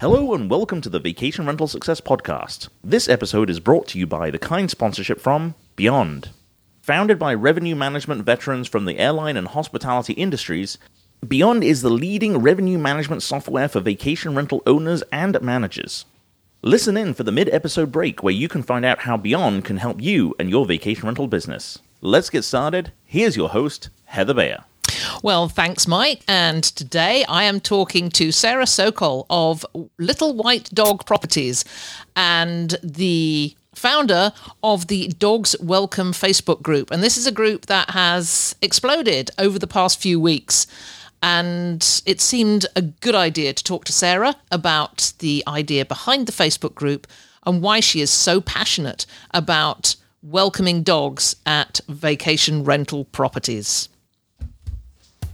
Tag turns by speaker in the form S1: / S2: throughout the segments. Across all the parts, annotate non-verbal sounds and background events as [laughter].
S1: Hello and welcome to the Vacation Rental Success Podcast. This episode is brought to you by the kind sponsorship from Beyond. Founded by revenue management veterans from the airline and hospitality industries, Beyond is the leading revenue management software for vacation rental owners and managers. Listen in for the mid episode break where you can find out how Beyond can help you and your vacation rental business. Let's get started. Here's your host, Heather Bayer.
S2: Well, thanks, Mike. And today I am talking to Sarah Sokol of Little White Dog Properties and the founder of the Dogs Welcome Facebook group. And this is a group that has exploded over the past few weeks. And it seemed a good idea to talk to Sarah about the idea behind the Facebook group and why she is so passionate about welcoming dogs at vacation rental properties.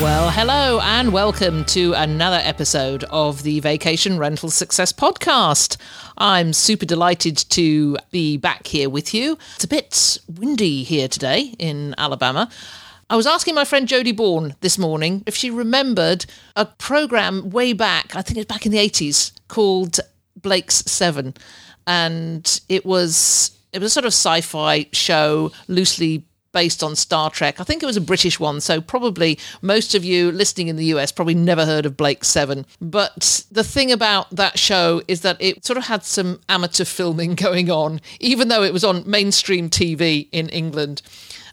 S2: Well, hello and welcome to another episode of the Vacation Rental Success Podcast. I'm super delighted to be back here with you. It's a bit windy here today in Alabama. I was asking my friend Jodie Bourne this morning if she remembered a program way back, I think it was back in the 80s, called Blake's Seven. And it was it was a sort of sci-fi show loosely based on Star Trek. I think it was a British one, so probably most of you listening in the US probably never heard of Blake Seven. But the thing about that show is that it sort of had some amateur filming [laughs] going on, even though it was on mainstream TV in England.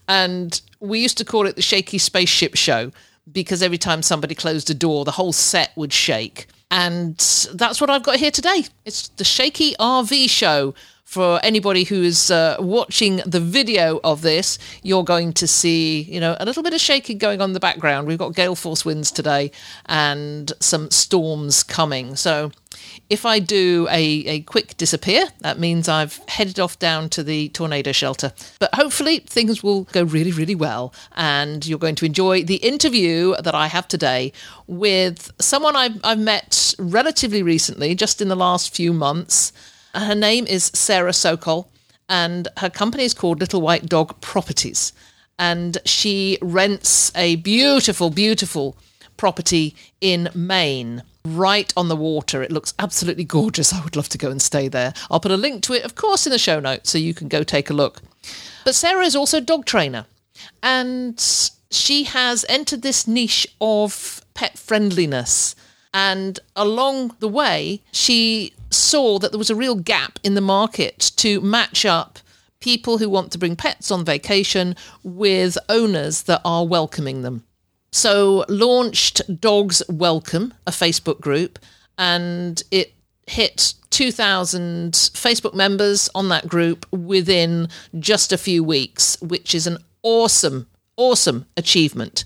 S2: And we used to call it the Shaky Spaceship Show because every time somebody closed a door, the whole set would shake. And that's what I've got here today. It's the Shaky RV Show for anybody who is uh, watching the video of this, you're going to see, you know, a little bit of shaking going on in the background. We've got gale force winds today and some storms coming. So if I do a, a quick disappear, that means I've headed off down to the tornado shelter. But hopefully things will go really, really well. And you're going to enjoy the interview that I have today with someone I've, I've met relatively recently, just in the last few months. Her name is Sarah Sokol, and her company is called Little White Dog Properties. And she rents a beautiful, beautiful property in Maine, right on the water. It looks absolutely gorgeous. I would love to go and stay there. I'll put a link to it, of course, in the show notes so you can go take a look. But Sarah is also a dog trainer, and she has entered this niche of pet friendliness. And along the way, she saw that there was a real gap in the market to match up people who want to bring pets on vacation with owners that are welcoming them. So, launched Dogs Welcome, a Facebook group, and it hit 2,000 Facebook members on that group within just a few weeks, which is an awesome, awesome achievement.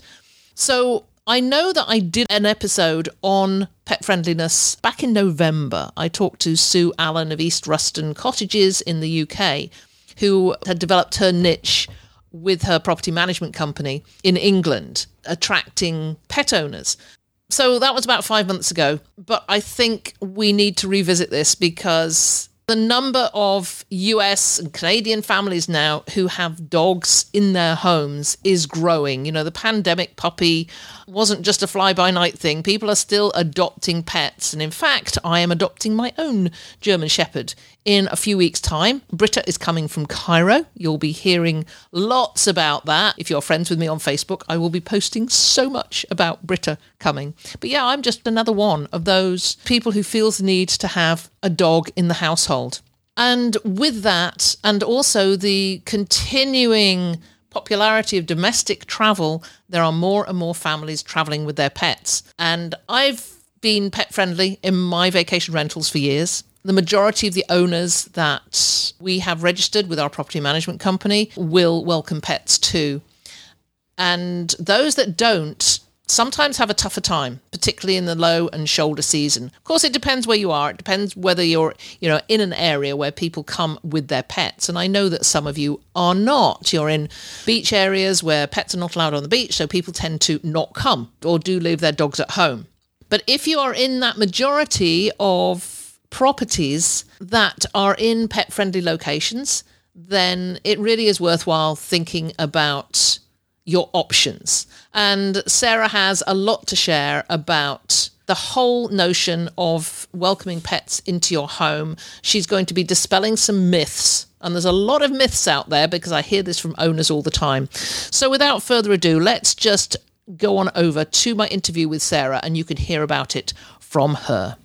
S2: So, I know that I did an episode on pet friendliness back in November. I talked to Sue Allen of East Ruston Cottages in the UK, who had developed her niche with her property management company in England, attracting pet owners. So that was about five months ago. But I think we need to revisit this because the number of US and Canadian families now who have dogs in their homes is growing. You know, the pandemic puppy wasn't just a fly by night thing. People are still adopting pets. And in fact, I am adopting my own German Shepherd in a few weeks' time. Britta is coming from Cairo. You'll be hearing lots about that. If you're friends with me on Facebook, I will be posting so much about Britta coming. But yeah, I'm just another one of those people who feels the need to have a dog in the household. And with that, and also the continuing popularity of domestic travel, there are more and more families traveling with their pets. And I've been pet friendly in my vacation rentals for years. The majority of the owners that we have registered with our property management company will welcome pets too. And those that don't sometimes have a tougher time, particularly in the low and shoulder season. Of course, it depends where you are. It depends whether you're, you know, in an area where people come with their pets. And I know that some of you are not. You're in beach areas where pets are not allowed on the beach, so people tend to not come or do leave their dogs at home. But if you are in that majority of properties that are in pet friendly locations, then it really is worthwhile thinking about your options. And Sarah has a lot to share about the whole notion of welcoming pets into your home. She's going to be dispelling some myths. And there's a lot of myths out there because I hear this from owners all the time. So without further ado, let's just go on over to my interview with Sarah and you can hear about it from her.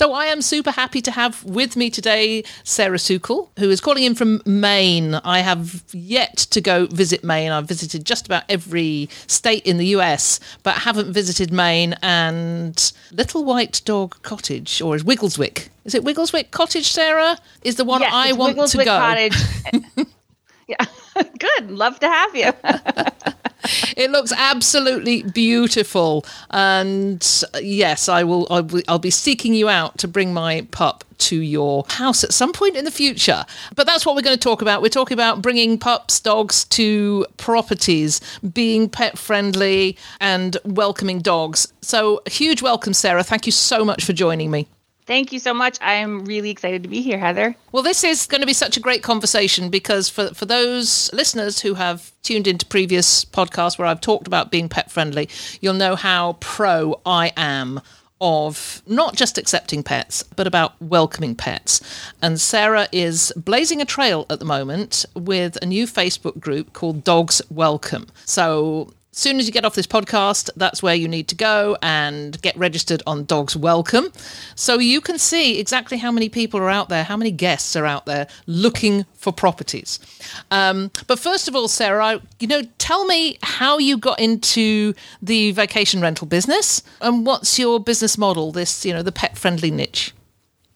S2: So I am super happy to have with me today Sarah Sokol, who is calling in from Maine. I have yet to go visit Maine. I've visited just about every state in the US, but haven't visited Maine and Little White Dog Cottage, or is Wiggleswick. Is it Wiggleswick Cottage, Sarah? Is the one
S3: yes,
S2: I want
S3: Wiggleswick
S2: to go.
S3: Cottage. [laughs] [laughs] yeah, [laughs] good. Love to have you.
S2: It looks absolutely beautiful, and uh, yes, I will. I'll be, I'll be seeking you out to bring my pup to your house at some point in the future. But that's what we're going to talk about. We're talking about bringing pups, dogs to properties, being pet friendly, and welcoming dogs. So, a huge welcome, Sarah. Thank you so much for joining me.
S3: Thank you so much. I'm really excited to be here, Heather.
S2: Well, this is going to be such a great conversation because for, for those listeners who have tuned into previous podcasts where I've talked about being pet friendly, you'll know how pro I am of not just accepting pets, but about welcoming pets. And Sarah is blazing a trail at the moment with a new Facebook group called Dogs Welcome. So soon as you get off this podcast, that's where you need to go and get registered on Dogs Welcome. So you can see exactly how many people are out there, how many guests are out there looking for properties. Um, but first of all, Sarah, you know, tell me how you got into the vacation rental business and what's your business model, this, you know, the pet friendly niche.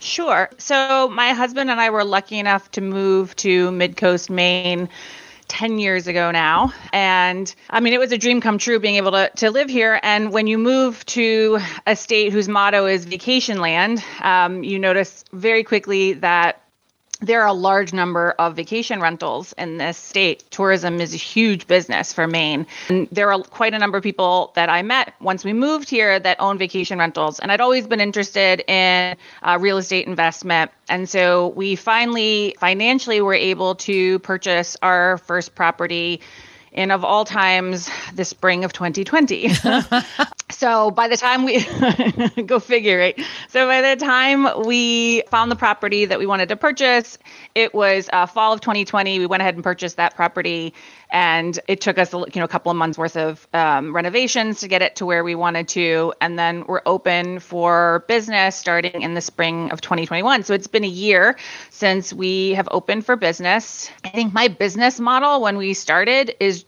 S3: Sure. So my husband and I were lucky enough to move to Midcoast, Maine 10 years ago now. And I mean, it was a dream come true being able to, to live here. And when you move to a state whose motto is vacation land, um, you notice very quickly that there are a large number of vacation rentals in this state. Tourism is a huge business for Maine. And there are quite a number of people that I met once we moved here that own vacation rentals. And I'd always been interested in uh, real estate investment. And so we finally, financially, were able to purchase our first property in of all times the spring of 2020 [laughs] so by the time we [laughs] go figure right? So by the time we found the property that we wanted to purchase it was uh, fall of 2020 we went ahead and purchased that property and it took us you know a couple of months worth of um, renovations to get it to where we wanted to. And then we're open for business starting in the spring of 2021 so it's been a year since we have opened for business. I think my business model when we started is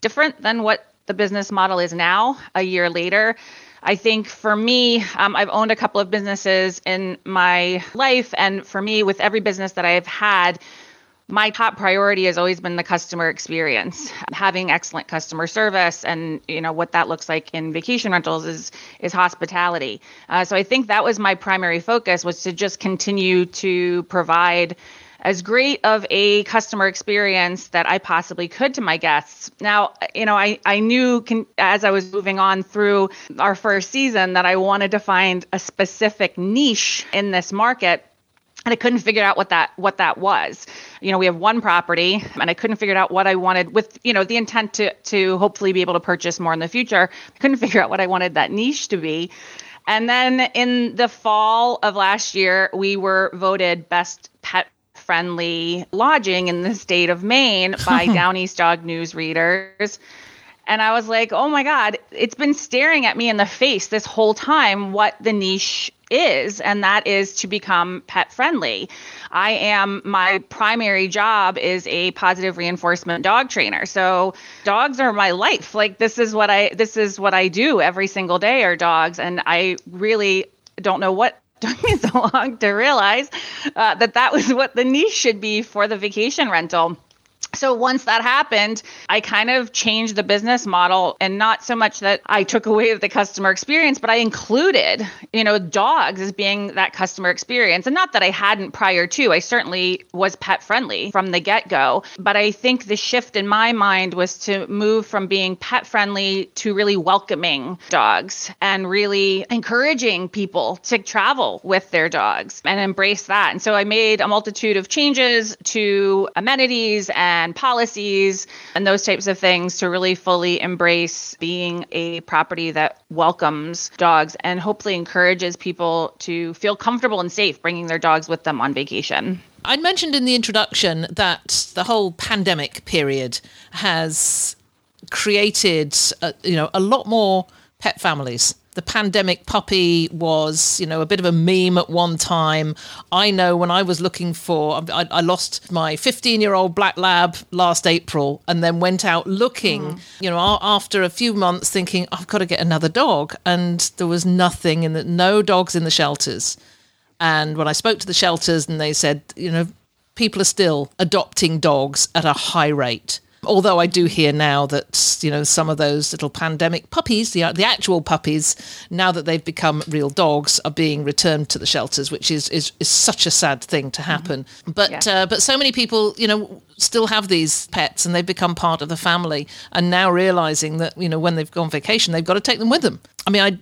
S3: different than what the business model is now a year later. I think for me, um, I've owned a couple of businesses in my life. And for me, with every business that I've had, my top priority has always been the customer experience having excellent customer service and you know what that looks like in vacation rentals is is hospitality uh, so i think that was my primary focus was to just continue to provide as great of a customer experience that I possibly could to my guests. Now, you know, I, I knew can, as I was moving on through our first season that I wanted to find a specific niche in this market and I couldn't figure out what that what that was. You know, we have one property, and I couldn't figure out what I wanted with you know the intent to to hopefully be able to purchase more in the future. I couldn't [laughs] figure out what I wanted that niche to be. And then in the fall of last year, we were voted best pet friendly lodging in the state of Maine by [laughs] Down East Dog News readers. And I was like, oh my God, it's been staring at me in the face this whole time what the niche is, and that is to become pet friendly. I am, my primary job is a positive reinforcement dog trainer. So dogs are my life. Like this is what I, this is what I do every single day are dogs. And I really don't know what [laughs] took me so long to realize uh, that that was what the niche should be for the vacation rental so once that happened, I kind of changed the business model and not so much that I took away the customer experience, but I included, you know, dogs as being that customer experience. And not that I hadn't prior to, I certainly was pet friendly from the get go. But I think the shift in my mind was to move from being pet friendly to really welcoming dogs and really encouraging people to travel with their dogs and embrace that. And so I made a multitude of changes to amenities and and policies and those types of things to really fully embrace being a property that welcomes dogs and hopefully encourages people to feel comfortable and safe bringing their dogs with them on vacation.
S2: I mentioned in the introduction that the whole pandemic period has created, uh, you know, a lot more pet families the pandemic puppy was, you know, a bit of a meme at one time. I know when I was looking for, I, I lost my 15 year old black lab last April and then went out looking, mm. you know, after a few months thinking, I've got to get another dog. And there was nothing in the, no dogs in the shelters. And when I spoke to the shelters and they said, you know, people are still adopting dogs at a high rate. Although I do hear now that you know some of those little pandemic puppies, the the actual puppies, now that they've become real dogs, are being returned to the shelters, which is is, is such a sad thing to happen. Mm-hmm. But yeah. uh, but so many people, you know, still have these pets and they've become part of the family, and now realizing that you know when they've gone vacation, they've got to take them with them. I mean, I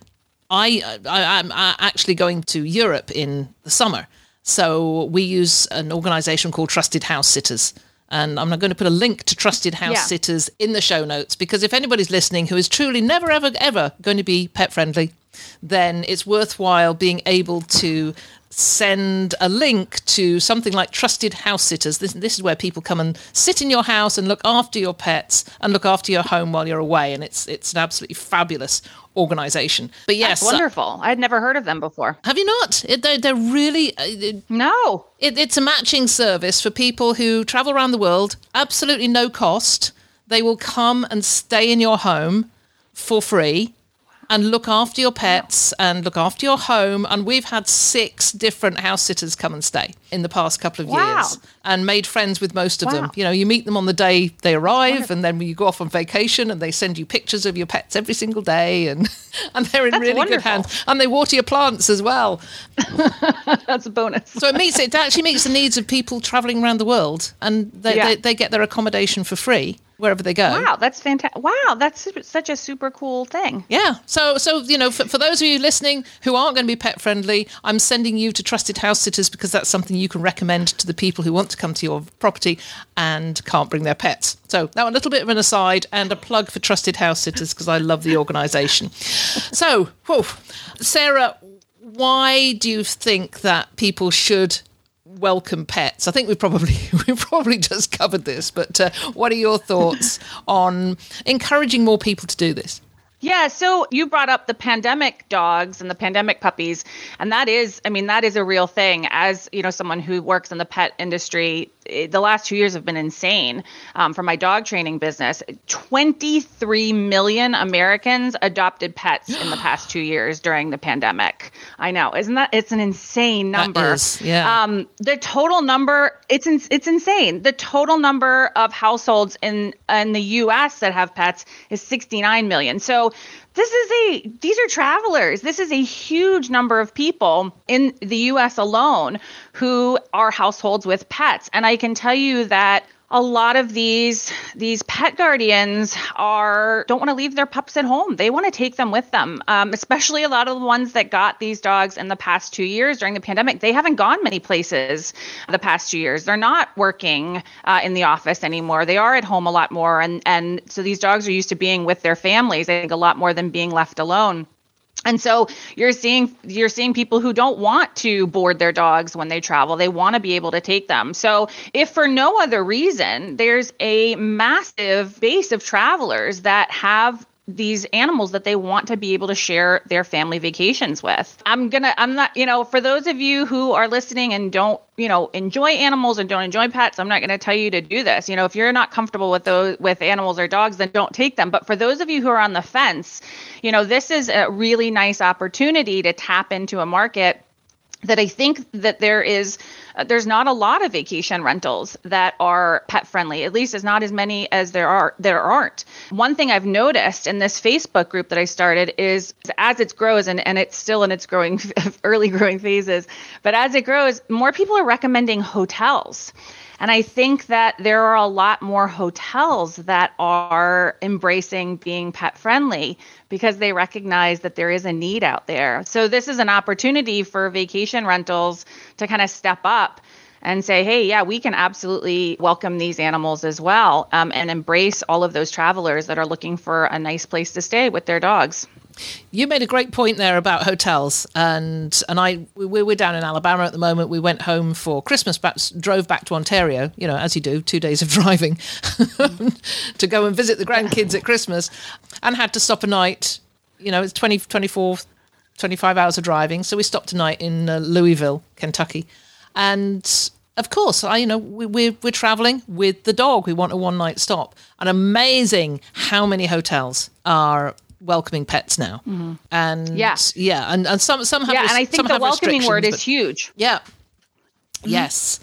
S2: I, I I'm actually going to Europe in the summer, so we use an organisation called Trusted House Sitters and I'm going to put a link to Trusted House yeah. Sitters in the show notes because if anybody's listening who is truly never, ever, ever going to be pet friendly, then it's worthwhile being able to send a link to something like Trusted House Sitters. This, this, is where people come and sit in your house and look after your pets and look after your home while you're away. And it's it's an absolutely fabulous organization. But yes,
S3: That's wonderful. Uh, I had never heard of them before.
S2: Have you not? It, they're, they're really
S3: uh, no.
S2: It, it's a matching service for people who travel around the world, absolutely no cost. They will come and stay in your home for free and look after your pets and look after your home. And we've had six different house sitters come and stay in the past couple of wow. years and made friends with most of wow. them. You know, you meet them on the day they arrive Wonderful. and then you go off on vacation and they send you pictures of your pets every single day and, [laughs] and they're in That's really wonderful. good hands. And they water your plants as well. [laughs]
S3: That's a bonus.
S2: so it meets it actually meets the needs of people traveling around the world and they, yeah. they, they get their accommodation for free wherever they go.
S3: Wow, that's fantastic! Wow, that's such a super cool thing.
S2: Yeah. So, so you know, for, for those of you listening who aren't going to be pet friendly, I'm sending you to trusted house sitters because that's something you can recommend to the people who want to come to your property and can't bring their pets. So now a little bit of an aside and a plug for trusted house sitters because I love the organisation. so, whew, Sarah, why do you think that people should welcome pets. I think we probably [laughs] we probably just covered this, but uh, what are your thoughts on encouraging more people to do this?
S3: Yeah, so you brought up the pandemic dogs and the pandemic puppies, and that is, I mean, that is a real thing. As you know, someone who works in the pet industry, the last two years have been insane um, for my dog training business. 23 million Americans adopted pets in the past two years during the pandemic. I know, isn't that? It's an insane number.
S2: yeah. Um,
S3: the total number, it's in, it's insane. The total number of households in in the U.S. that have pets is 69 million. So this is a these are travelers. This is a huge number of people in the US alone who are households with pets. And I can tell you that a lot of these these pet guardians are don't want to leave their pups at home. They want to take them with them. Um, especially a lot of the ones that got these dogs in the past two years during the pandemic. They haven't gone many places the past two years. They're not working uh, in the office anymore. They are at home a lot more, and and so these dogs are used to being with their families. I think a lot more than being left alone and so you're seeing you're seeing people who don't want to board their dogs when they travel. They want to be able to take them. So if for no other reason there's a massive base of travelers that have these animals that they want to be able to share their family vacations with. I'm going to I'm not, you know, for those of you who are listening and don't, you know, enjoy animals and don't enjoy pets, I'm not going to tell you to do this. You know, if you're not comfortable with those with animals or dogs, then don't take them. But for those of you who are on the fence, you know, this is a really nice opportunity to tap into a market that I think that there is uh, there's not a lot of vacation rentals that are pet friendly. At least it's not as many as there are there aren't. One thing I've noticed in this Facebook group that I started is as it grows and, and it's still in its growing [laughs] early growing phases, but as it grows, more people are recommending hotels. And I think that there are a lot more hotels that are embracing being pet friendly because they recognize that there is a need out there. So this is an opportunity for vacation rentals to kind of step up and say, hey, yeah, we can absolutely welcome these animals as well um, and embrace all of those travelers that are looking for a nice place to stay with their dogs.
S2: You made a great point there about hotels, and and I we, we're down in Alabama at the moment. We went home for Christmas, back, drove back to Ontario, you know, as you do, two days of [laughs] driving [laughs] to go and visit the grandkids at Christmas, and had to stop a night. You know, it's 20, 24, 25 hours of driving, so we stopped a night in uh, Louisville, Kentucky, and of course, I you know we, we're we're traveling with the dog. We want a one night stop, and amazing how many hotels are welcoming pets now. Mm-hmm. And
S3: yeah,
S2: yeah, and, and some some have
S3: yeah, and I think the welcoming word is huge.
S2: Yeah. Mm-hmm. Yes.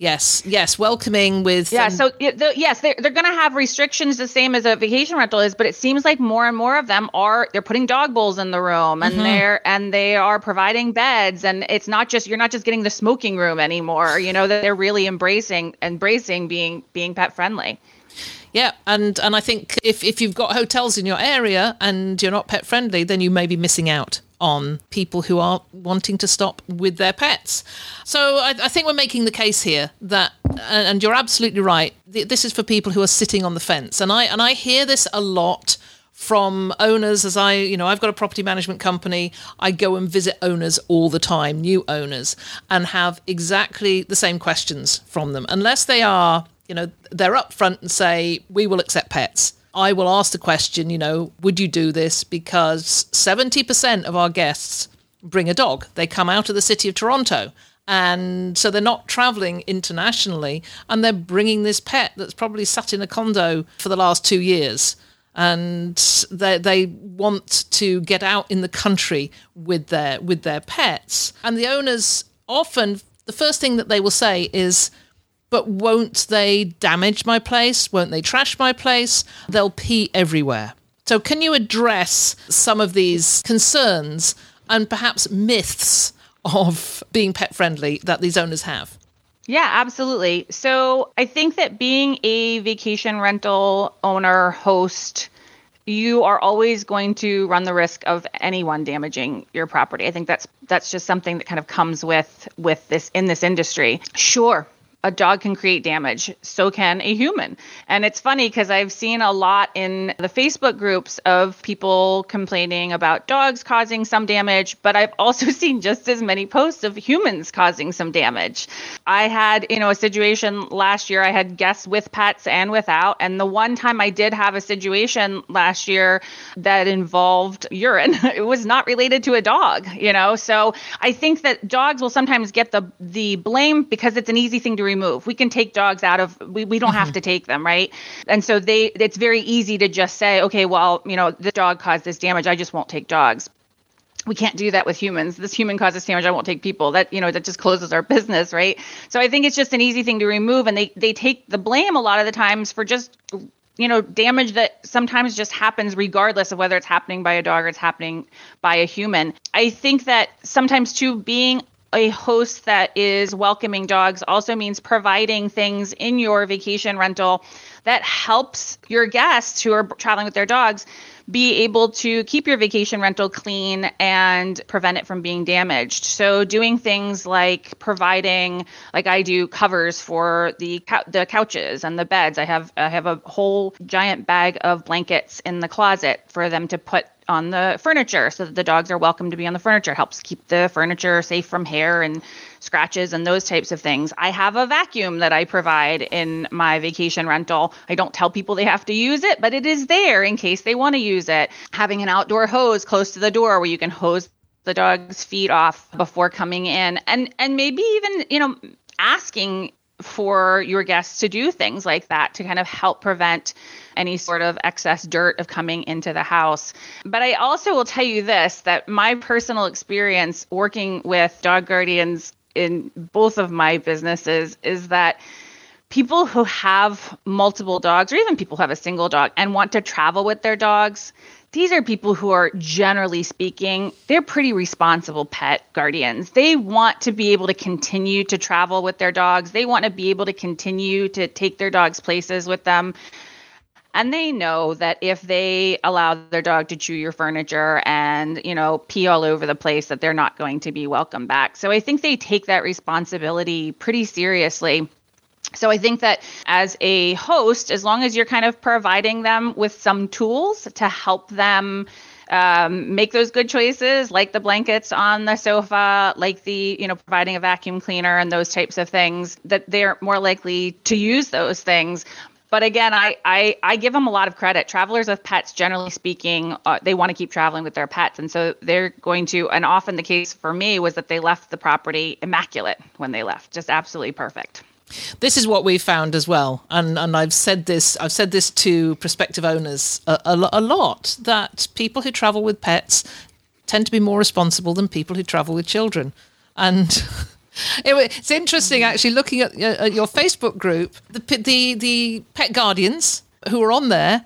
S2: Yes, yes, welcoming with
S3: yeah. Um, so the, yes, they're they're going to have restrictions the same as a vacation rental is, but it seems like more and more of them are they're putting dog bowls in the room and mm-hmm. they're and they are providing beds and it's not just you're not just getting the smoking room anymore. You know that they're really embracing embracing being being pet friendly.
S2: Yeah, and and I think if if you've got hotels in your area and you're not pet friendly, then you may be missing out on people who are wanting to stop with their pets. So I, I think we're making the case here that, and you're absolutely right. This is for people who are sitting on the fence, and I and I hear this a lot from owners as I, you know, I've got a property management company. I go and visit owners all the time, new owners, and have exactly the same questions from them. Unless they are you know, they're upfront and say, we will accept pets. I will ask the question, you know, would you do this? Because 70% of our guests bring a dog. They come out of the city of Toronto. And so they're not traveling internationally and they're bringing this pet that's probably sat in a condo for the last two years. And they, they want to get out in the country with their, with their pets. And the owners often, the first thing that they will say is, but won't they damage my place? Won't they trash my place? They'll pee everywhere. So, can you address some of these concerns and perhaps myths of being pet friendly that these owners have?
S3: Yeah, absolutely. So, I think that being a vacation rental owner, host, you are always going to run the risk of anyone damaging your property. I think that's that's just something that kind of comes with with this in this industry. Sure, a dog can create damage, so can a human. And it's funny because I've seen a lot in the Facebook groups of people complaining about dogs causing some damage, but I've [laughs] also seen just as many posts of humans causing some damage. I had, you know, a situation last year, I had guests with pets and without. And the one time I did have a situation last year that involved urine, [laughs] it was not related to a dog, you know? So I think that dogs will sometimes get the, the blame because it's an easy thing to remove. We can take dogs out of we, we don't mm-hmm. have to take them, right? And so they it's very easy to just say, okay, well, you know, the dog caused this damage. I just won't take dogs we can't do that with humans. This human causes damage. I won't take people. That you know that just closes our [laughs] business, right? So I think it's just an easy thing to remove, and they they take the blame a lot of the times for just you know damage that sometimes just happens regardless of whether it's happening by a dog or it's happening by a human. I think that sometimes too being a host that is welcoming dogs also means providing things in your vacation rental that helps your guests who are traveling with their dogs be able to keep your vacation rental clean and prevent it from being damaged. So doing things like providing like I do covers for the the couches and the beds. I have I have a whole giant bag of blankets in the closet for them to put on the furniture so that the dogs are welcome to be on the furniture. Helps keep the furniture safe from hair and scratches and those types of things. I have a vacuum that i provide in my vacation rental. I don't tell people they have to use it but it is there in case they want to use it. Having an outdoor hose close to the door where you can hose the dog's feet off before coming in and and maybe even you know asking for your guests to do things like that to kind of help prevent any sort of excess dirt of coming into the house. But I also will tell you this that my personal experience working with dog guardians in both of my businesses is that people who have multiple dogs or even people who have a single dog and want to travel with their dogs these are people who are generally speaking they're pretty responsible pet guardians. They want to be able to continue to travel with their dogs. They want to be able to continue to take their dogs places with them. And they know that if they allow their dog to chew your furniture and you know pee all over the place that they're not going to be welcome back. So i think they take that responsibility pretty seriously so I think that as a host, as long as you're kind of providing them with some tools to help them um, make those good choices, like the blankets on the sofa, like the, you know, providing a vacuum cleaner and those types of things, that they're more likely to use those things. But again, I, I, I give them a lot of credit. Travelers with pets, generally speaking, uh, they want to keep traveling with their pets. And so they're going to, and often the case for me was that they left the property immaculate when they left, just absolutely perfect.
S2: This is what we've found as well, and and I've said this I've said this to prospective owners a, a, a lot that people who travel with pets tend to be more responsible than people who travel with children, and. [laughs] it's interesting actually looking at, uh, at your Facebook group. The, the the pet guardians who are on there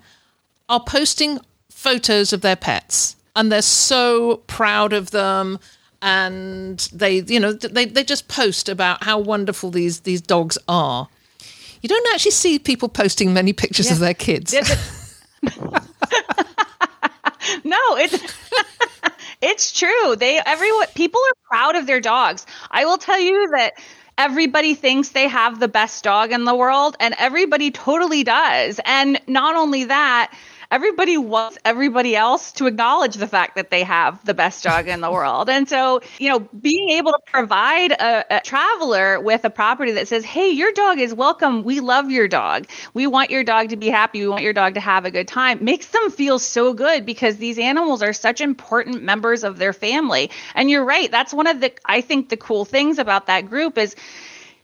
S2: are posting photos of their pets, and they're so proud of them and they you know they, they just post about how wonderful these these dogs are. You don't actually see people posting many pictures yeah. of their kids. [laughs] [laughs]
S3: No it's [laughs] it's true. They everyone people are proud of their dogs. I will tell you that everybody thinks they have the best dog in the world and everybody totally does. And not only that everybody wants everybody else to acknowledge the fact that they have the best dog in the [laughs] world. And so, you know, being able to provide a, a traveler with a property that says, hey, your dog is welcome. We love your dog. We want your dog to be happy. We want your dog to have a good time makes them feel so good because these animals are such important members of their family. And you're right. That's one of the, I think, the cool things about that group is,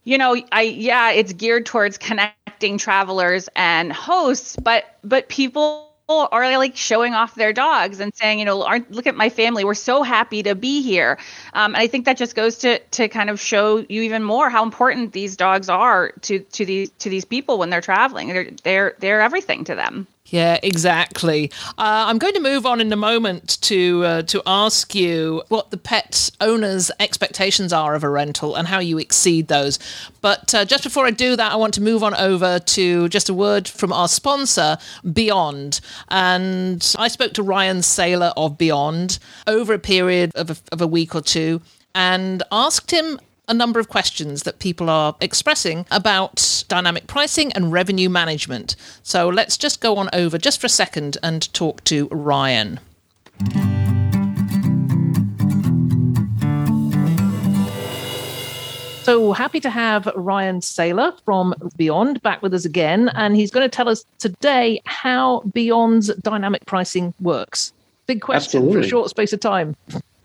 S3: you know, I yeah, it's geared towards connecting travelers and hosts, but but people are they like showing off their dogs and saying, you know, look at my family. We're so happy to be here. Um, and I think that just goes to to kind of show you even more how important these dogs are to to these to these people when they're traveling. They're they're they're everything to them.
S2: Yeah, exactly. Uh, I'm going to move on in a moment to uh, to ask you what the pet owner's expectations are of a rental and how you exceed those. But uh, just before I do that, I want to move on over to just a word from our sponsor, Beyond. And I spoke to Ryan Saylor of Beyond over a period of a, of a week or two and asked him a number of questions that people are expressing about dynamic pricing and revenue management. So let's just go on over just for a second and talk to Ryan. So happy to have Ryan Saylor from Beyond back with us again. And he's going to tell us today how Beyond's dynamic pricing works. Big question Absolutely. for a short space of time.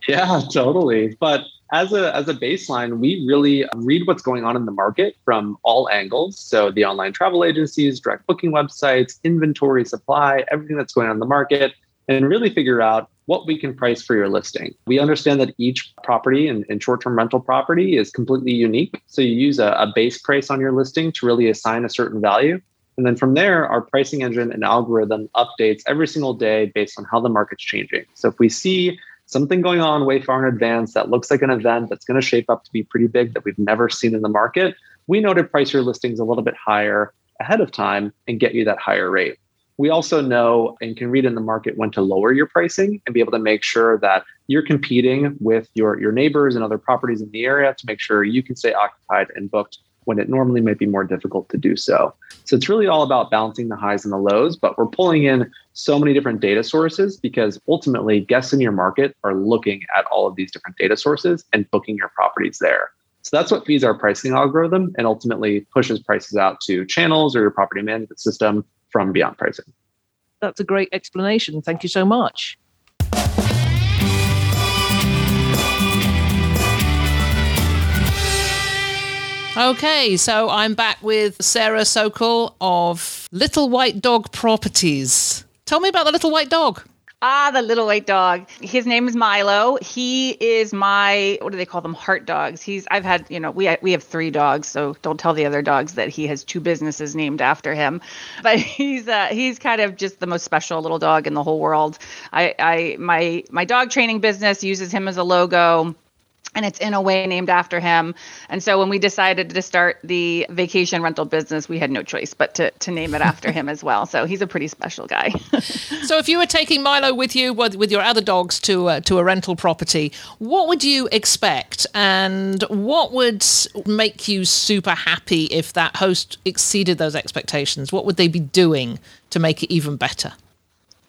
S4: Yeah, [laughs] totally. But as a as a baseline, we really read what's going on in the market from all angles. So the online travel agencies, direct booking websites, inventory, supply, everything that's going on in the market, and really figure out what we can price for your listing. We understand that each property and, and short-term rental property is completely unique. So you use a, a base price on your listing to really assign a certain value. And then from there, our pricing engine and algorithm updates every single day based on how the market's changing. So if we see something going on way far in advance that looks like an event that's going to shape up to be pretty big that we've never seen in the market, we know to price your listings a little bit higher ahead of time and get you that higher rate. We also know and can read in the market when to lower your pricing and be able to make sure that you're competing with your, your neighbors and other properties in the area to make sure you can stay occupied and booked when it normally might be more difficult to do so. So it's really all about balancing the highs and the lows, but we're pulling in so many different data sources because ultimately guests in your market are looking at all of these different data sources and booking your properties there. So that's what feeds our pricing algorithm and ultimately pushes prices out to channels or your property management system from beyond pricing.
S2: That's a great explanation. Thank you so much. Okay, so I'm back with Sarah Sokol of Little White Dog Properties. Tell me about the little white dog.
S3: Ah, the little white dog. His name is Milo. He is my what do they call them? Heart dogs. He's I've had you know we we have three dogs, so don't tell the other dogs that he has two businesses named after him. [laughs] But he's uh, he's kind of just the most special little dog in the whole world. I I my my dog training business uses him as a logo and it's in a way named after him. And so when we decided to start the vacation rental business, we had no choice but to, to name it after him as well. So he's a pretty special guy. [laughs]
S2: so if you were taking Milo with you with, with your other dogs to uh, to a rental property, what would you expect, and what would make you super happy if that host exceeded those expectations? What would they be doing to make it even better?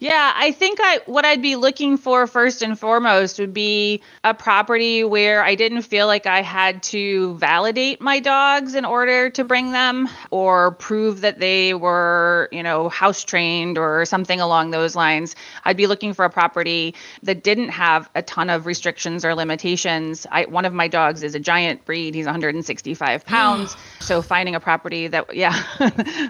S3: Yeah, I think I what I'd be looking for first and foremost would be a property where I didn't feel like I had to validate my dogs in order to bring them or prove that they were, you know, house trained or something along those lines. I'd be looking for a property that didn't have a ton of restrictions or limitations. I one of my dogs is a giant breed. He's 165 [gasps] pounds. so finding a property that yeah, [laughs]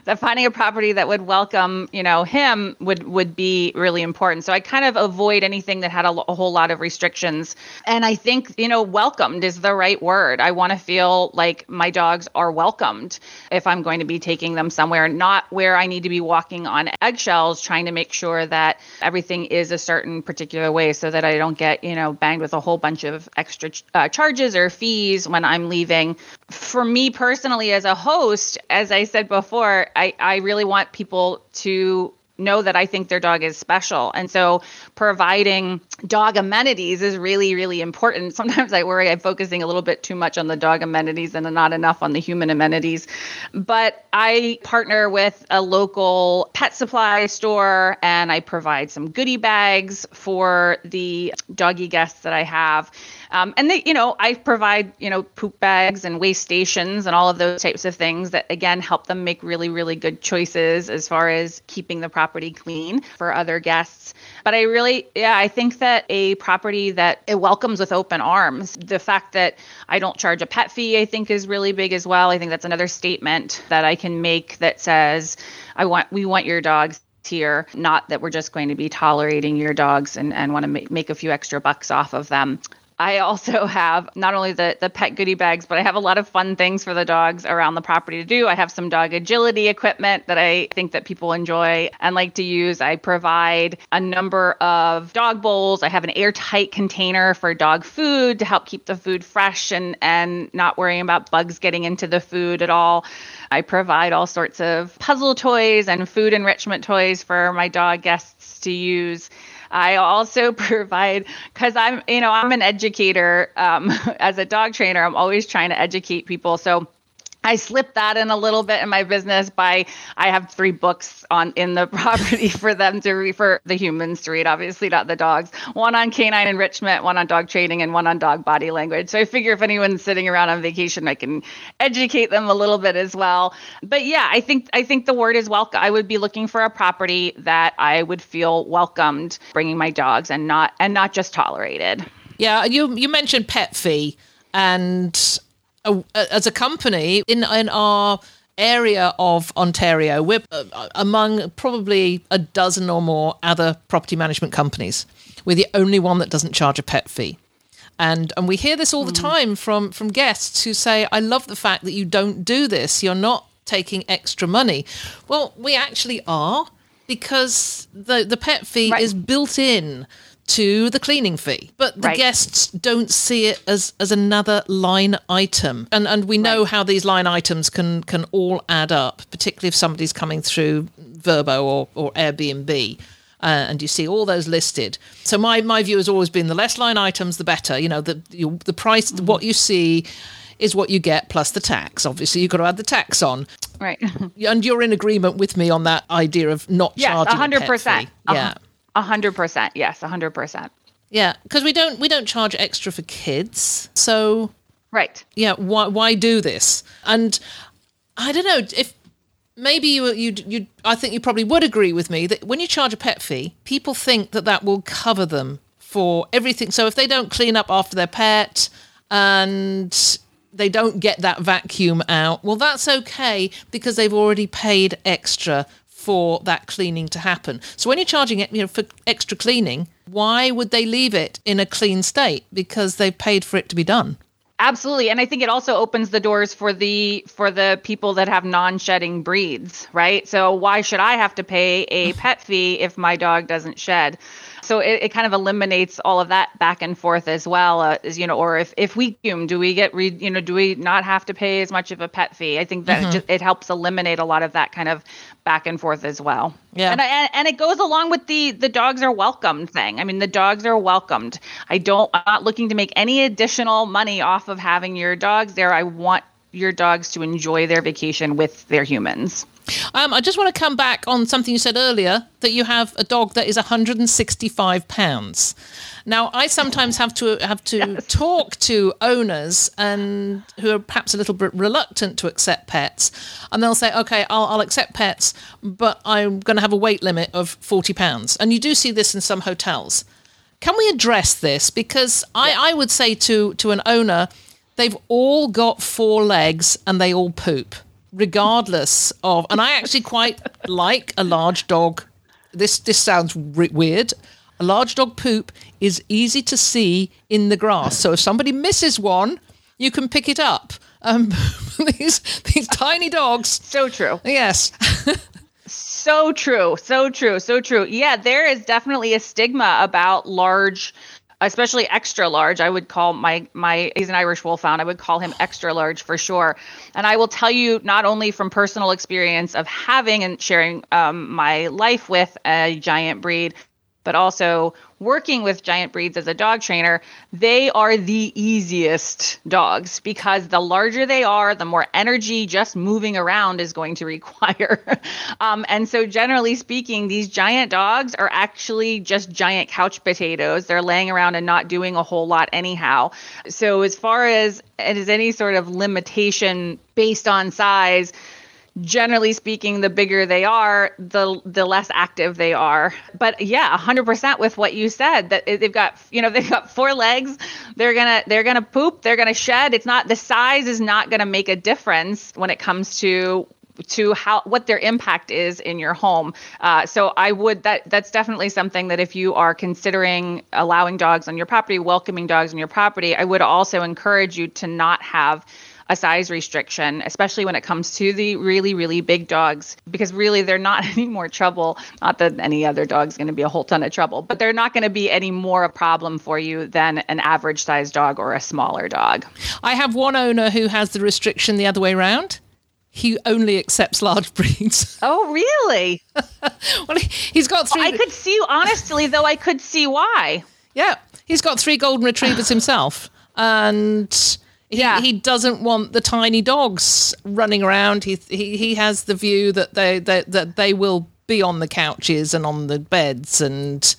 S3: that finding a property that would welcome, you know, him would would be really important. So I kind of avoid anything that had a, a whole lot of restrictions. And I think, you know, welcomed is the right word. I want to feel like my dogs are welcomed if I'm going to be taking them somewhere, not where I need to be walking on eggshells trying to make sure that everything is a certain particular way so that I don't get, you know, banged with a whole bunch of extra uh, charges or fees when I'm leaving. For me personally, as a host, as I said before, I, I really want people to know that I think their dog is special. And so providing dog amenities is really, really important. [laughs] Sometimes I worry I'm focusing a little bit too much on the dog amenities and not enough on the human amenities. But I partner with a local pet supply store and I provide some goodie bags for the doggy guests that I have. Um, and they, you know, I provide, you know, poop bags and waste stations and all of those types of things that again help them make really, really good choices as far as keeping the property clean for other guests. But I really, yeah, I think that a property that it welcomes with open arms. The fact that I don't charge a pet fee, I think, is really big as well. I think that's another statement that I can make that says, I want, we want your dogs here, not that we're just going to be tolerating your dogs and, and want to make, make a few extra bucks off of them. I also [laughs] have not only the, the pet goodie bags, but I have a lot of fun things for the dogs around the property to do. I have some dog agility equipment that I think that people enjoy and like to use. I provide a number of dog bowls. I have an airtight container for dog food to help keep the food fresh and, and not worrying about bugs getting into the food at all. I provide all sorts of puzzle toys and food enrichment toys for my dog guests to use. I also [laughs] provide because I'm, you know, I'm an educator um, [laughs] as a dog trainer. I'm always trying to educate people. So I slip that in a little bit in my business by I have three books on in the [laughs] property for them to read for the humans to read, obviously not the dogs. One on canine enrichment, one on dog training, and one on dog body language. So I figure if anyone's sitting around on vacation, I can educate them a little bit as well. But yeah, I think I think the word is welcome. I would be looking for a property that I would feel welcomed bringing my dogs and not and not just tolerated.
S2: Yeah, you you mentioned pet fee and as a company in in our area of Ontario, we're uh, among probably a dozen or more other property management companies. We're the only one that doesn't charge a pet fee. And and we hear this all the hmm. time from from guests who say, "I love the fact that you don't do this. You're not taking extra money." Well, we actually are because the the pet fee right. is built in to the cleaning fee. But the right. guests don't see it as, as another line item. And and we know right. how these line items can can all add up, particularly if somebody's coming through Vrbo or, or Airbnb. Uh, and you see all those listed. So my, my view has always been the less line items, the better. You know, the you, the price, mm-hmm. what you see is what you get plus the tax. Obviously, you've got to add the tax on.
S3: Right. [laughs]
S2: and you're in agreement with me on that idea of not
S3: yes,
S2: charging
S3: 100%.
S2: fee. Yeah.
S3: A hundred percent. Yes, a hundred percent.
S2: Yeah, because we don't we don't charge extra for kids, so
S3: right.
S2: Yeah, why why do this? And I don't know if maybe you you you I think you probably would agree with me that when you charge a pet fee, people think that that will cover them for everything. So if they don't clean up after their pet and they don't get that vacuum out. Well, that's okay because they've already paid extra for that cleaning to happen. So when you're charging it, you know, for extra cleaning, why would they leave it in a clean state? Because they've paid for it to be done.
S3: Absolutely. And I think it also opens the doors for the for the people that have non-shedding breeds, right? So why should I have to pay a pet fee if my dog doesn't shed? So it, it kind of eliminates all of that back and forth as well uh, as you know or if if we do we get re, you know do we not have to pay as much of a pet fee? I think that mm-hmm. it, just, it helps eliminate a lot of that kind of back and forth as well.
S2: Yeah.
S3: And, and, and it goes along with the the dogs are welcomed thing. I mean, the dogs are welcomed. I don't I'm not looking to make any additional money off of having your dogs there. I want your dogs to enjoy their vacation with their humans.
S2: Um, I just want to come back on something you said earlier that you have a dog that is 165 pounds. Now, I sometimes have to have to yes. talk to owners and who are perhaps a little bit reluctant to accept pets, and they'll say, "Okay, I'll, I'll accept pets, but I'm going to have a weight limit of 40 pounds." And you do see this in some hotels. Can we address this? Because I, I would say to to an owner, they've all got four legs and they all poop regardless of. And I actually quite like a large dog. This this sounds weird. A large dog poop is easy to see in the grass. So if somebody misses one, you can pick it up. Um, [laughs] these these tiny dogs.
S3: So true.
S2: Yes.
S3: so true. So true. So true. Yeah, there is definitely a stigma about large especially extra large. I would call my my he's an Irish Wolfhound. I would call him extra large for sure. And I will tell you not only from personal experience of having and sharing um, my life with a giant breed, but also working with giant breeds as a dog trainer, they are the easiest dogs because the larger they are, the more energy just moving around is going to [laughs] require. um, and so, generally speaking, these giant dogs are actually just giant couch potatoes. They're laying around and not doing a whole lot anyhow. So, as far as as any sort of limitation based on size, generally speaking the bigger they are the the less active they are. But yeah 100% with what you said that they've got you know [laughs] they've got four legs. They're gonna they're gonna poop. They're gonna shed. It's not the size is not gonna make a difference when it comes to to how what their impact is in your home. Uh, so I would that that's definitely something that if you are considering allowing dogs on your property, welcoming dogs on your property, I would also encourage you to not have a size restriction, especially when it comes to the really, really big dogs, because really they're not [laughs] any more trouble. Not that any other dog's going to be a whole ton of trouble, but they're not going to be any more a problem for you than an average sized dog or a smaller dog.
S2: I have one owner who has the restriction the other way around he only accepts large [laughs] breeds.
S3: Oh, really? [laughs]
S2: well, he's got three.
S3: Well, I could see, honestly, though, I could see why.
S2: Yeah, he's got three golden retrievers himself, and he, yeah. he doesn't want the tiny dogs running around. He he, he has the view that they that, that they will be on the couches and on the beds and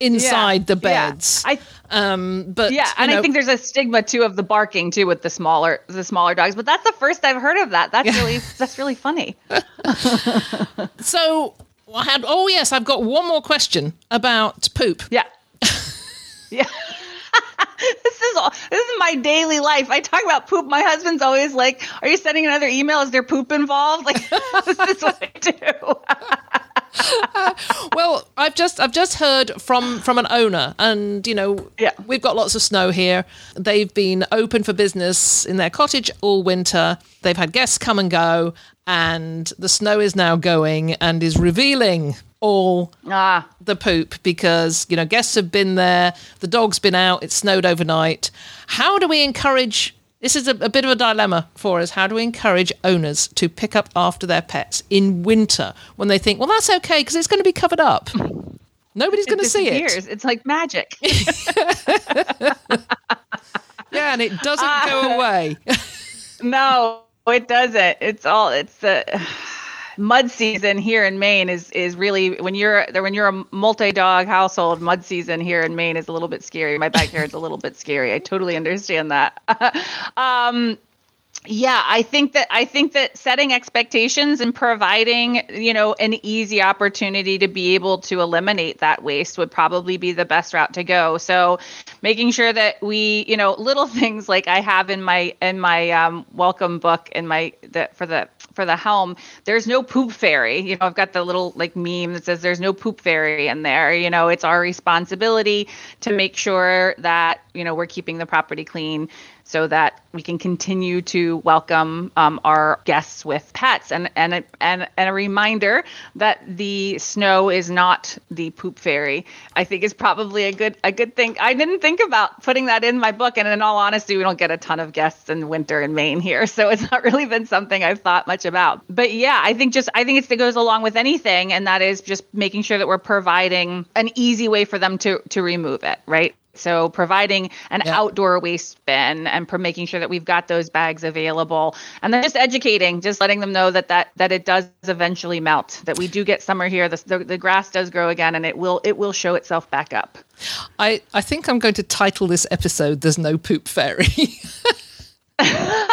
S2: inside yeah. the beds. Yeah. I, um, but
S3: yeah, and know, I think there's a stigma too of the barking too with the smaller the smaller dogs. But that's the first I've heard of that. That's yeah. really that's really funny. [laughs] [laughs]
S2: so I had oh yes, I've got one more question about poop.
S3: Yeah. [laughs] yeah. This is all, this is my daily life. I talk about poop. My husband's always like, "Are you sending another email? Is there poop involved?" Like [laughs] this is what I
S2: do. [laughs] well, I've just I've just heard from from an owner, and you know,
S3: yeah.
S2: we've got lots of snow here. They've been open for business in their cottage all winter. They've had guests come and go, and the snow is now going and is revealing all
S3: ah.
S2: the poop because you know guests have been there the dog's been out it snowed overnight. How do we encourage this is a, a, bit of a dilemma for us how do we encourage owners to pick up after their pets in winter when they think well that's okay because it's going to be covered up. Nobody's going to see it.
S3: it's like magic. [laughs] [laughs]
S2: Yeah and it doesn't uh, go away. [laughs]
S3: No it doesn't. It's all it's the uh, mud season here in Maine is is really when you're when you're a multi dog household. Mud season here in Maine is a little bit scary. My backyard's a little bit scary. I totally understand that. [laughs] um, Yeah, I think that I think that setting expectations and providing, you know, an easy opportunity to be able to eliminate that waste would probably be the best route to go. So, making sure that we, you know, little [laughs] things like I have in my in my um, welcome book in my the, for the for the helm, there's no poop fairy. You know, I've got the little like meme that says there's no poop fairy in there. You know, it's our responsibility to make sure that, you know, we're keeping the property clean so that we can continue to welcome um, our guests with pets. And and a, and and a reminder that the snow is not the poop fairy. I think is probably a good a good thing. I didn't think about putting that in my book. And in all honesty, we don't get a ton of guests in winter in Maine here, [laughs] so it's not really been something I've thought much about. But yeah, I think just I think it's, it goes along with anything, and that is just making sure that we're providing an easy way for them to to remove it. Right. So providing an yeah. outdoor waste bin and for making sure that we've got those bags available, and then just educating, just letting them know that that that it does eventually melt. That we do get summer here. The, the, the grass does grow again, and it will it will show itself back up.
S2: I I think I'm going to title this episode "There's No Poop Fairy." [laughs]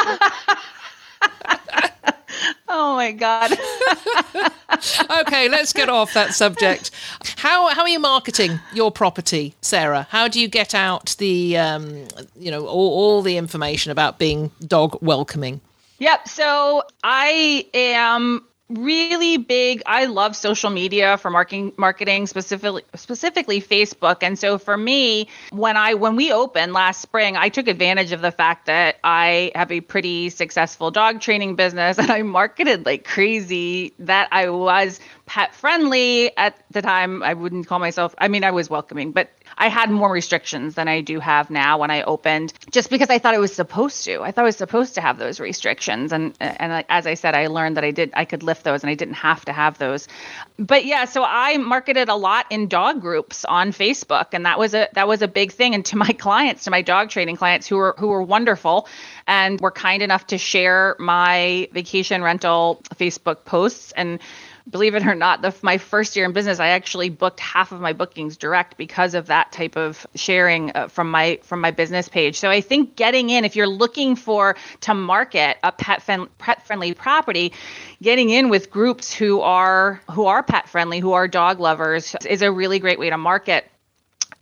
S3: Oh my god. [laughs]
S2: okay, let's get off that subject. How how are you marketing your property, Sarah? How do you get out the um, you know all, all the information about being dog welcoming?
S3: Yep. So I am really big i love social media for marketing marketing specifically specifically facebook. And so for me when i when we opened last spring i took advantage of the fact that i have a pretty successful dog training business [laughs] and i marketed like crazy that i was pet friendly at the time. I wouldn't call myself i mean i was welcoming but I had more restrictions than I do have now when I opened, just because I thought I was supposed to. I thought I was supposed to have those restrictions, and and as I said, I learned that I did I could lift those, and I didn't have to have those. But yeah, so I marketed a lot in dog groups on Facebook, and that was a that was a big thing. And to my [laughs] clients, to my dog training clients, who were who were wonderful, and were kind enough to share my vacation rental Facebook posts and believe it or not, the, my first year in business, I actually booked half of my bookings direct because of that type of sharing uh, from my from my business page. So I think getting in, if you're looking for to market a pet fen- pet friendly property, getting in with groups who are who are pet friendly, who are dog lovers, is a really great way to market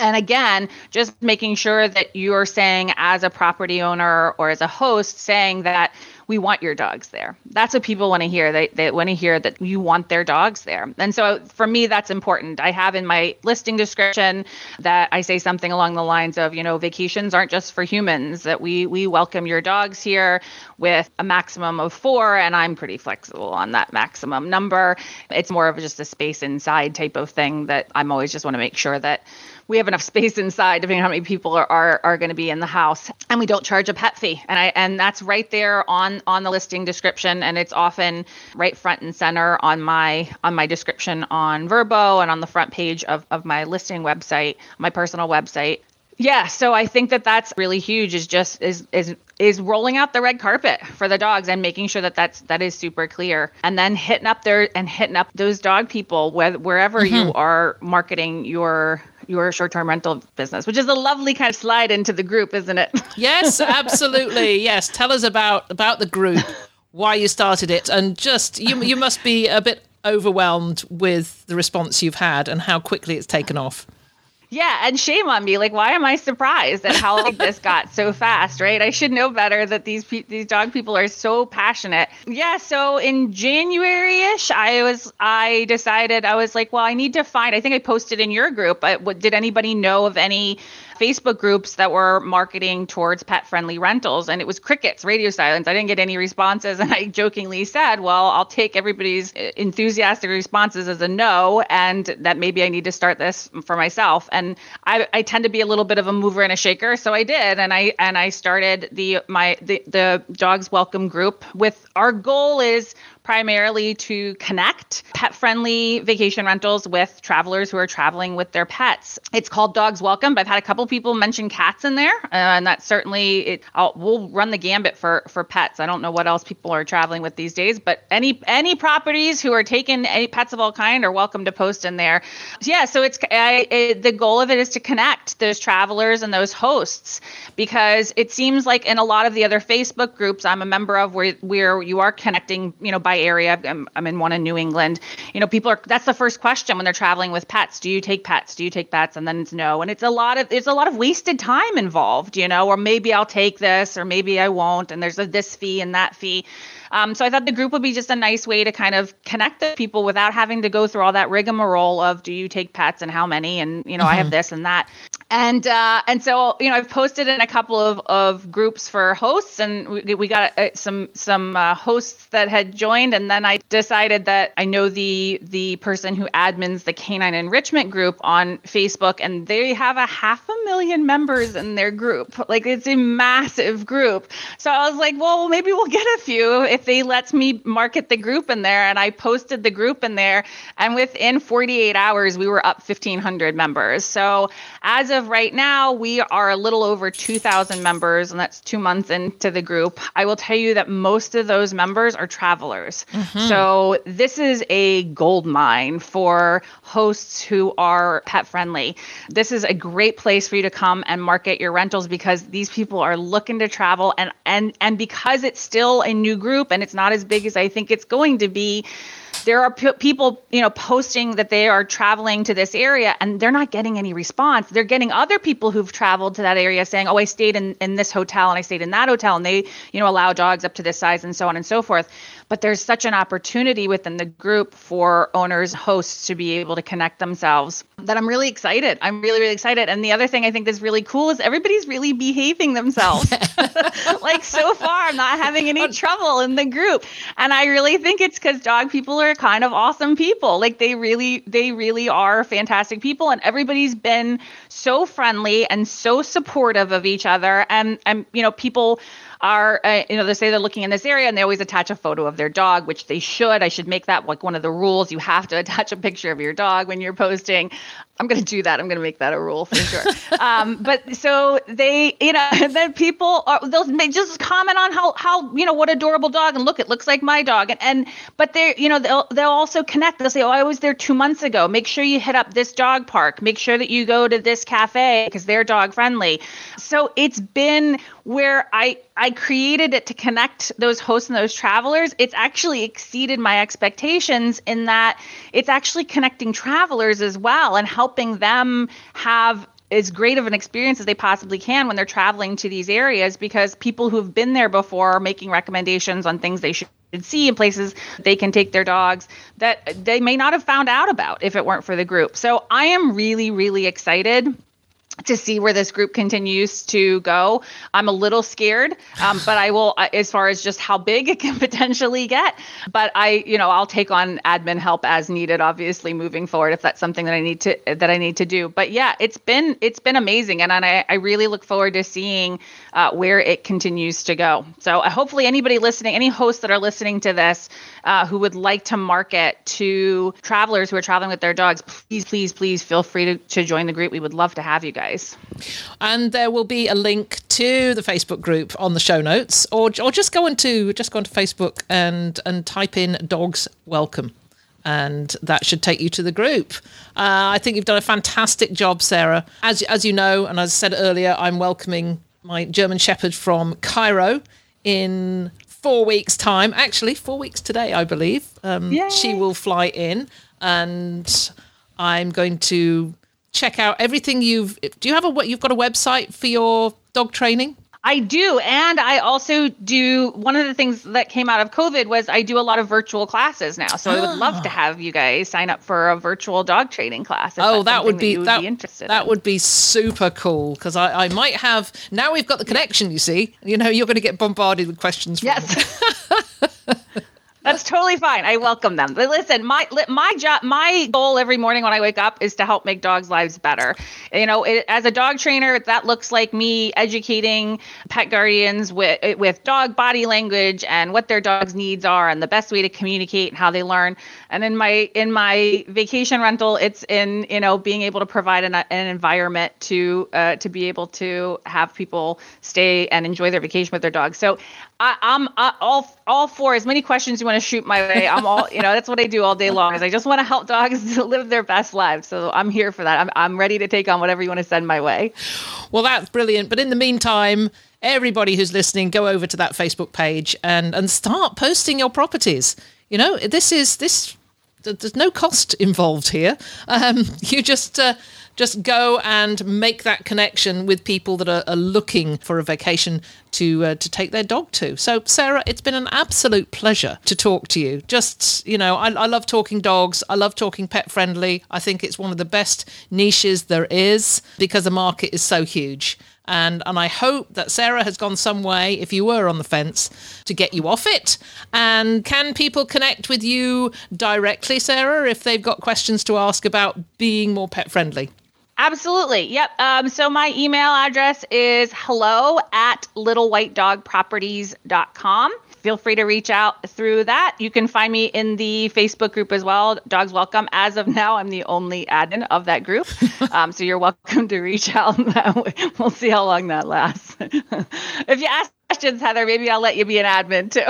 S3: and again, just making sure that you're saying as a property owner or as a host, saying that we want your dogs there. That's what people want to hear. They, they want to hear that you want their dogs there. And so for me, that's important. I have in my listing description that I say something along the lines of, you know, vacations aren't just for humans, that we, we welcome your dogs here with a maximum of four. And I'm pretty flexible on that maximum number. It's more of just a space inside type of thing that I'm always just want to make sure that we have enough space inside depending on how many people are are, are going to be in the house and we don't charge a pet fee and i and that's right there on on the listing description and it's often right front and center on my on my description on Vrbo and on the front page of, of my listing website my personal website yeah, so I think that that's really huge. Is just is is is rolling out the red carpet for the dogs and making sure that that's that is super clear, and then hitting up there and hitting up those dog people where, wherever mm-hmm. you are marketing your your short-term rental business, which is a lovely kind of slide into the group, isn't it? [laughs]
S2: yes, absolutely. Yes, tell us about about the group, why you started it, and just you you must be a bit overwhelmed with the response you've had and how quickly it's taken off.
S3: Yeah, and shame on me. Like, why am I surprised at how like [laughs] this got so fast? Right? I should know better that these pe- these dog people are so passionate. Yeah. So in January ish, I was I decided I was like, well, I need to find. I think I posted in your group. But did anybody know of any Facebook groups that were marketing towards pet friendly rentals and it was crickets, radio silence. I didn't get any responses. And [laughs] I jokingly said, well, I'll take everybody's uh, enthusiastic responses as a no and that maybe I need to start this for myself. And I, I tend to be a little bit of a mover and a shaker. So I did. And I, and I started the, my, the, the dogs welcome group with our goal is primarily to connect pet friendly vacation rentals with travelers who are traveling with their pets. It's called Dogs Welcome. but I've had a couple people mention cats in there, uh, and that's certainly it. I'll, we'll run the gambit for for pets. I don't know what else people are traveling with these days, but any any properties who are taking any pets of all kind are welcome to post in there. Yeah, so it's I, it, the goal of it is to connect those travelers and those hosts because it seems like in a lot of the other Facebook groups I'm a member of where where you are connecting, you know, by area. I'm, I'm in one in New England. You know, people are that's the first question when they're traveling with pets. Do you take pets? Do you take pets? And then it's no. And it's a lot of it's a lot of wasted time involved, you know, or maybe I'll take this or maybe I won't and there's a this fee and that fee. Um, so I thought the group would be just a nice way to kind of connect the people without having to go through all that rigmarole of do you take pets and how many and you know mm-hmm. I have mm-hmm. this and that and uh, and so you know I've posted in a couple of, of groups for hosts, and we, we got uh, some some uh, hosts that had joined, and then I decided that I know the the person who admins the Canine Enrichment group on Facebook, and they have a half a million members in their group. Like it's a massive group. So I was like, well, maybe we'll get a few if they lets me market the group in there, and I posted the group in there, and within 48 hours we were up 1,500 members. So as of of right now, we are a little over 2,000 members, and that's two months into the group. I will tell you that most of those members are travelers. Mm-hmm. So this is a gold mine for hosts who are pet friendly. This is a great place for you to come and market your rentals because these people are looking to travel, and and and because it's still a new group and it's not as big as I think it's going to be there are p- people, you know, posting that they are traveling to this area and they're not getting any response. They're getting other people who've traveled to that area saying, "Oh, I stayed in in this hotel and I stayed in that hotel and they, you know, allow dogs up to this size and so on and so forth." but there's such an opportunity within the group for owners, hosts to be able to connect themselves that I'm really excited. I'm really, really excited. And the other thing I think that's really cool is everybody's really behaving themselves. [laughs] [laughs] like so far, I'm not having any [laughs] trouble in the group. And I really think it's because dog people are kind of awesome people. Like they really, they really are fantastic people. And everybody's been so friendly and so supportive of each other. And, and you know, people are, uh, you know, they say they're looking in this area and they always attach a photo of their dog, which they should. I should make that like one of the rules. You have to attach a picture of your dog when you're posting. I'm going to do that. I'm going to make that a rule for sure. um, but so they, you know, [laughs] then people are, they'll they just comment on how how you know what adorable dog and look it looks like my dog and and but they you know they'll they'll also connect. They'll say, oh, I was there two months ago. Make sure you hit up this dog park. Make sure that you go to this cafe because they're dog friendly. So it's been where I I created it to connect those hosts and those travelers. It's actually exceeded my expectations in that it's actually connecting travelers as well and helping them have as great of an experience as they possibly can when they're traveling to these areas because people who've been there before are making recommendations on things they should see in places they can take their dogs that they may not have found out about if it weren't for the group. So I am really, really excited to see where this group continues to go. I'm a little scared, um, but I will, uh, as far as just how big it can [laughs] potentially get. But I, you know, I'll take on admin help as needed. Obviously, moving forward, if that's something that I need to that I need to do. But yeah, it's been it's been amazing, and, I, I really look forward to seeing uh, where it continues to go. So uh, hopefully, anybody listening, any hosts that are listening to this, uh, who would like to market to travelers who are traveling with their dogs, please, please, please feel free to, to join the group. We would love to have you guys.
S2: And there will be a link to the Facebook group on the show notes, or or just go into just go into Facebook and and type in "dogs welcome." and that should take you to the group. Uh, I think you've done a fantastic job, Sarah. As as you know, and as I said earlier, I'm welcoming my German Shepherd from Cairo in four weeks' time. Actually, four weeks today, I believe. Um, she will fly in, and I'm going to check out everything you've. Do you have a? what? You've got a website for your dog training?
S3: I do. And I also do one of the things that came out of COVID was I do a lot of virtual classes now. So I would love to ah. have you guys sign up for a virtual dog training class.
S2: Oh, that would be that, would that, be interested that in. would be super cool because I, I might have now we've got the connection, you see. You know, you're going to get bombarded with questions
S3: Yes. [laughs] That's totally fine. I welcome them. But listen, my my job, my goal every morning when I wake up is to help make dogs' lives better. You know, it, as a dog trainer, that looks like me educating pet guardians with with dog body language and what their dog's needs are and the best way to communicate and how they learn. And in my in my vacation rental, it's in you know being able to provide an, an environment to uh, to be able to have people stay and enjoy their vacation with their dogs. So I, am all all for as many questions you want to shoot my way. I'm all you know. That's what I do all day long. Is I just want to help dogs [laughs] live their best lives. So I'm here for that. I'm I'm ready to take on whatever you want to send my way.
S2: Well, that's brilliant. But in the meantime, everybody who's listening, go over to that Facebook page and and start posting your properties. You know, this is this. There's no cost involved here. Um, [laughs] you just. Uh, just go and make that connection with people that are, are looking for a vacation to uh, to take their dog to. So, Sarah, it's been an absolute pleasure to talk to you. Just you know, I, I love talking dogs. I love talking pet friendly. I think it's one of the best niches there is because the market is so huge. And, and I hope that Sarah has gone some way, if you were on the fence, to get you off it. And can people connect with you directly, Sarah, if they've got questions to ask about being more pet friendly?
S3: Absolutely. Yep. Um, so my email address is hello at littlewhitedogproperties.com. Feel free to reach out through that. You can find me in the Facebook group as well, Dogs Welcome. As of now, I'm the only admin of that group. [laughs] Um, so you're welcome to reach out. [laughs] we'll see how long that lasts. [laughs] if you ask questions, Heather, maybe I'll let you be an admin too.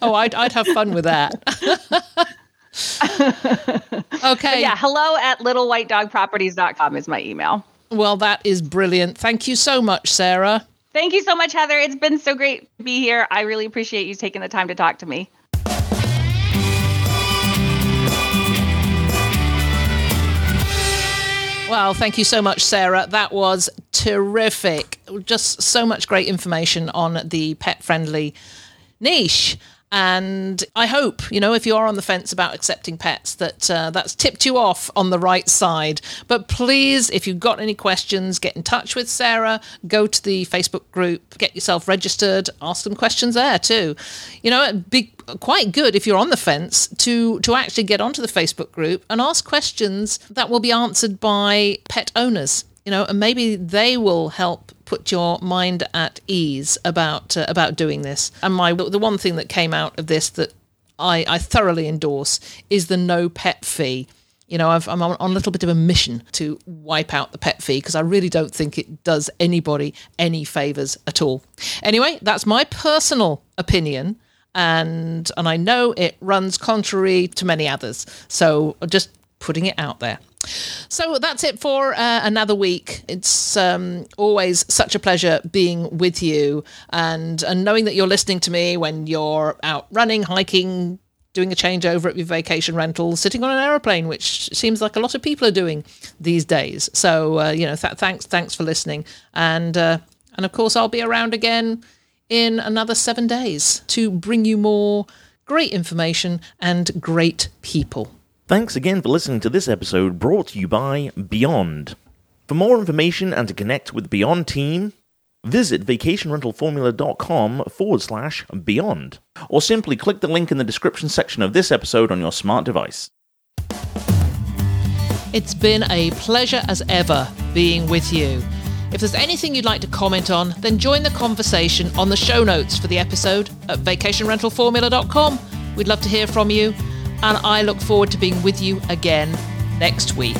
S2: oh, I'd, I'd have fun with that. [laughs] okay.
S3: yeah, hello at littlewhitedogproperties.com is my email.
S2: Well, that is brilliant. Thank you so much, Sarah.
S3: Thank you so much, Heather. It's been so great to be here. I really appreciate you taking the time to talk to me.
S2: Well, thank you so much, Sarah. That was terrific. Just so much great information on the pet friendly niche. And I hope, you know, if you are on the fence about accepting pets, that uh, that's tipped you off on the right side. But please, if you've got any questions, get in touch with Sarah. Go to the Facebook group, get yourself registered, ask them questions there too. You know, it'd be quite good if you're on the fence to to actually get onto the Facebook group and ask questions that will be answered by pet owners you know, and maybe they will help put your mind at ease about uh, about doing this. And my the one thing that came out of this that I, I thoroughly endorse is the no pet fee. You know, i am on, on a little bit of a mission to wipe out the pet fee because I really don't think it does anybody any favors at all. Anyway, that's my personal opinion and and I know it runs contrary to many others. So just putting it out there. So that's it for uh, another week. It's um, always such a pleasure being with you and and knowing that you're listening to me when you're out running, hiking, doing a changeover at your vacation rental, sitting on an aeroplane, which seems like a lot of people are doing these days. So uh, you know, th- thanks thanks for listening, and uh, and of course I'll be around again in another seven days to bring you more great information and great people.
S1: Thanks again for listening to this episode brought to you by Beyond. For more information and to connect with the Beyond team, visit vacationrentalformula.com forward slash beyond, or simply click the link in the description section of this episode on your smart device.
S2: It's been a pleasure as ever being with you. If there's anything you'd like to comment on, then join the conversation on the show notes for the episode at vacationrentalformula.com. We'd love to hear from you and I look forward to being with you again next week.